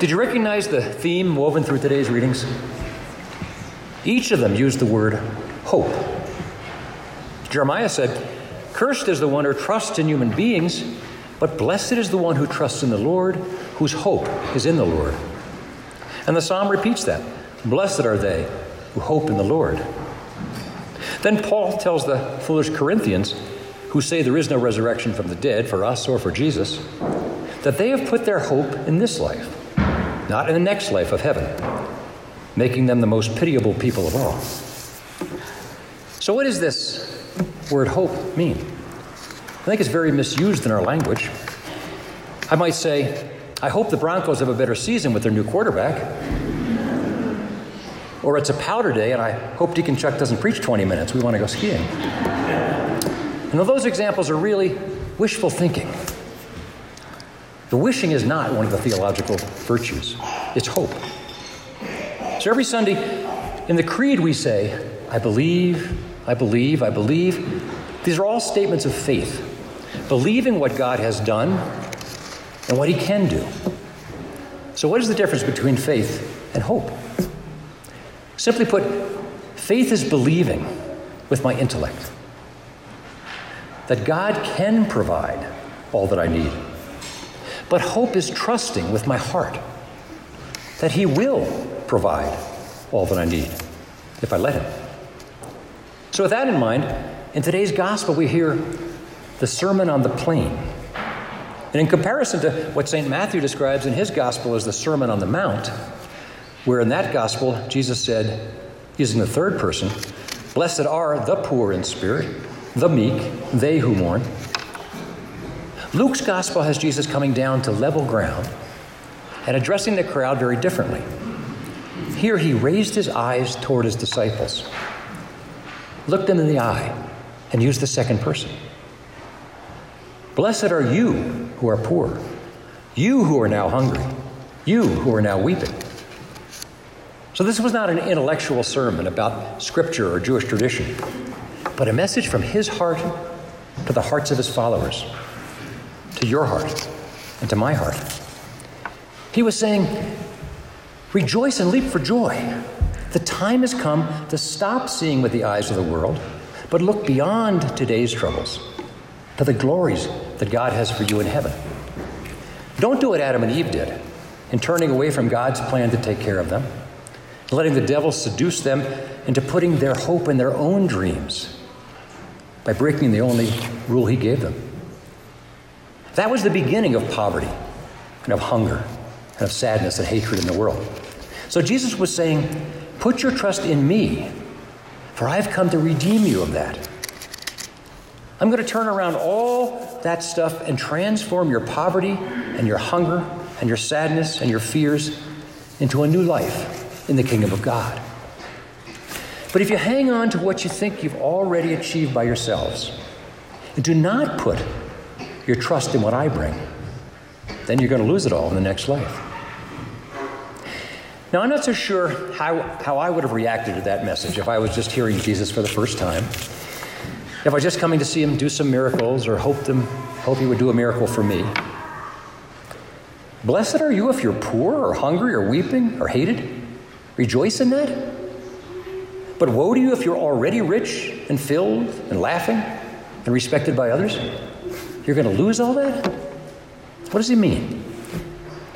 Did you recognize the theme woven through today's readings? Each of them used the word hope. Jeremiah said, Cursed is the one who trusts in human beings, but blessed is the one who trusts in the Lord, whose hope is in the Lord. And the psalm repeats that Blessed are they who hope in the Lord. Then Paul tells the foolish Corinthians, who say there is no resurrection from the dead for us or for Jesus, that they have put their hope in this life, not in the next life of heaven, making them the most pitiable people of all. So, what does this word hope mean? I think it's very misused in our language. I might say, I hope the Broncos have a better season with their new quarterback. Or it's a powder day and I hope Deacon Chuck doesn't preach 20 minutes. We want to go skiing. And those examples are really wishful thinking. The wishing is not one of the theological virtues, it's hope. So every Sunday in the Creed, we say, I believe, I believe, I believe. These are all statements of faith, believing what God has done and what He can do. So, what is the difference between faith and hope? Simply put, faith is believing with my intellect that God can provide all that I need. But hope is trusting with my heart that He will provide all that I need if I let Him. So, with that in mind, in today's gospel, we hear the Sermon on the Plain. And in comparison to what St. Matthew describes in his gospel as the Sermon on the Mount, where in that gospel, Jesus said, using the third person, Blessed are the poor in spirit, the meek, they who mourn. Luke's gospel has Jesus coming down to level ground and addressing the crowd very differently. Here he raised his eyes toward his disciples, looked them in the eye, and used the second person. Blessed are you who are poor, you who are now hungry, you who are now weeping. So, this was not an intellectual sermon about scripture or Jewish tradition, but a message from his heart to the hearts of his followers, to your heart, and to my heart. He was saying, Rejoice and leap for joy. The time has come to stop seeing with the eyes of the world, but look beyond today's troubles to the glories that God has for you in heaven. Don't do what Adam and Eve did in turning away from God's plan to take care of them, letting the devil seduce them into putting their hope in their own dreams by breaking the only rule he gave them. That was the beginning of poverty and of hunger and of sadness and hatred in the world. So Jesus was saying, Put your trust in me, for I've come to redeem you of that. I'm going to turn around all that stuff and transform your poverty and your hunger and your sadness and your fears into a new life in the kingdom of God. But if you hang on to what you think you've already achieved by yourselves, and do not put your trust in what I bring, then you're going to lose it all in the next life. Now, I'm not so sure how, how I would have reacted to that message if I was just hearing Jesus for the first time. If I was just coming to see him do some miracles or hoped him, hope he would do a miracle for me. Blessed are you if you're poor or hungry or weeping or hated. Rejoice in that. But woe to you if you're already rich and filled and laughing and respected by others. You're going to lose all that? What does he mean?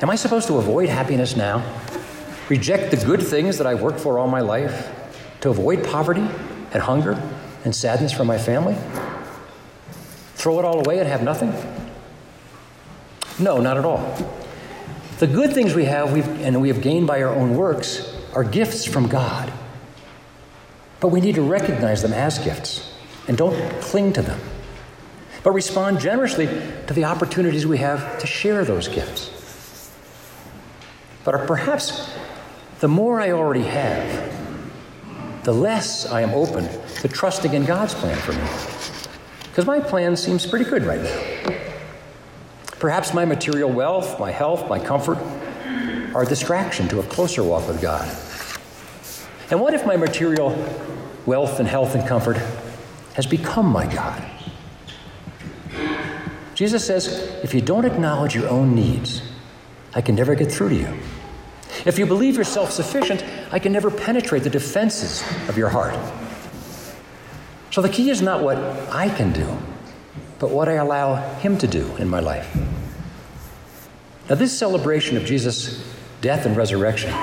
Am I supposed to avoid happiness now? Reject the good things that I've worked for all my life to avoid poverty and hunger and sadness from my family? Throw it all away and have nothing? No, not at all. The good things we have and we have gained by our own works are gifts from God. But we need to recognize them as gifts and don't cling to them, but respond generously to the opportunities we have to share those gifts. But perhaps the more I already have, the less I am open to trusting in God's plan for me. Because my plan seems pretty good right now. Perhaps my material wealth, my health, my comfort are a distraction to a closer walk with God. And what if my material wealth and health and comfort has become my God? Jesus says if you don't acknowledge your own needs, I can never get through to you. If you believe you're self sufficient, I can never penetrate the defenses of your heart. So the key is not what I can do, but what I allow Him to do in my life. Now, this celebration of Jesus' death and resurrection,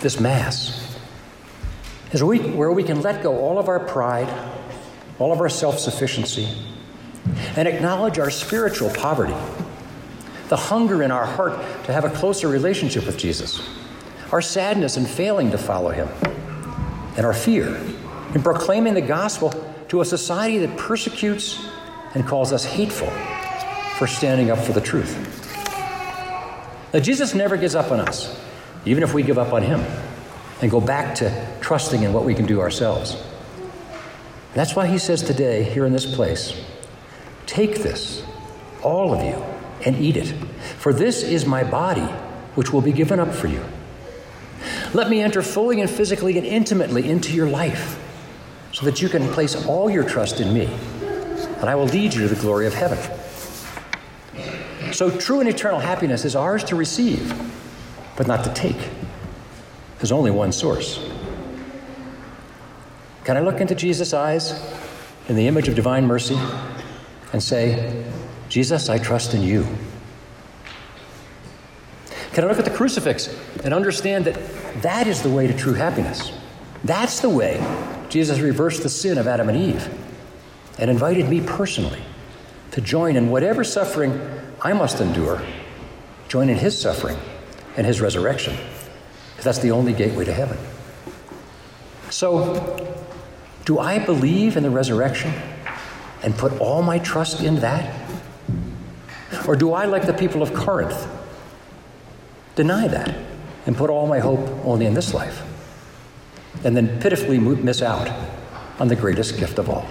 this Mass, is where we can let go all of our pride, all of our self sufficiency, and acknowledge our spiritual poverty, the hunger in our heart to have a closer relationship with Jesus, our sadness in failing to follow Him, and our fear in proclaiming the gospel to a society that persecutes and calls us hateful for standing up for the truth. Now, Jesus never gives up on us, even if we give up on Him and go back to trusting in what we can do ourselves. That's why He says today, here in this place, take this, all of you, and eat it, for this is my body, which will be given up for you. Let me enter fully and physically and intimately into your life so that you can place all your trust in me, and I will lead you to the glory of heaven. So, true and eternal happiness is ours to receive, but not to take. There's only one source. Can I look into Jesus' eyes in the image of divine mercy and say, Jesus, I trust in you? Can I look at the crucifix and understand that that is the way to true happiness? That's the way Jesus reversed the sin of Adam and Eve and invited me personally to join in whatever suffering I must endure, join in his suffering and his resurrection, because that's the only gateway to heaven. So, do I believe in the resurrection and put all my trust in that? Or do I, like the people of Corinth, deny that and put all my hope only in this life? And then pitifully miss out on the greatest gift of all.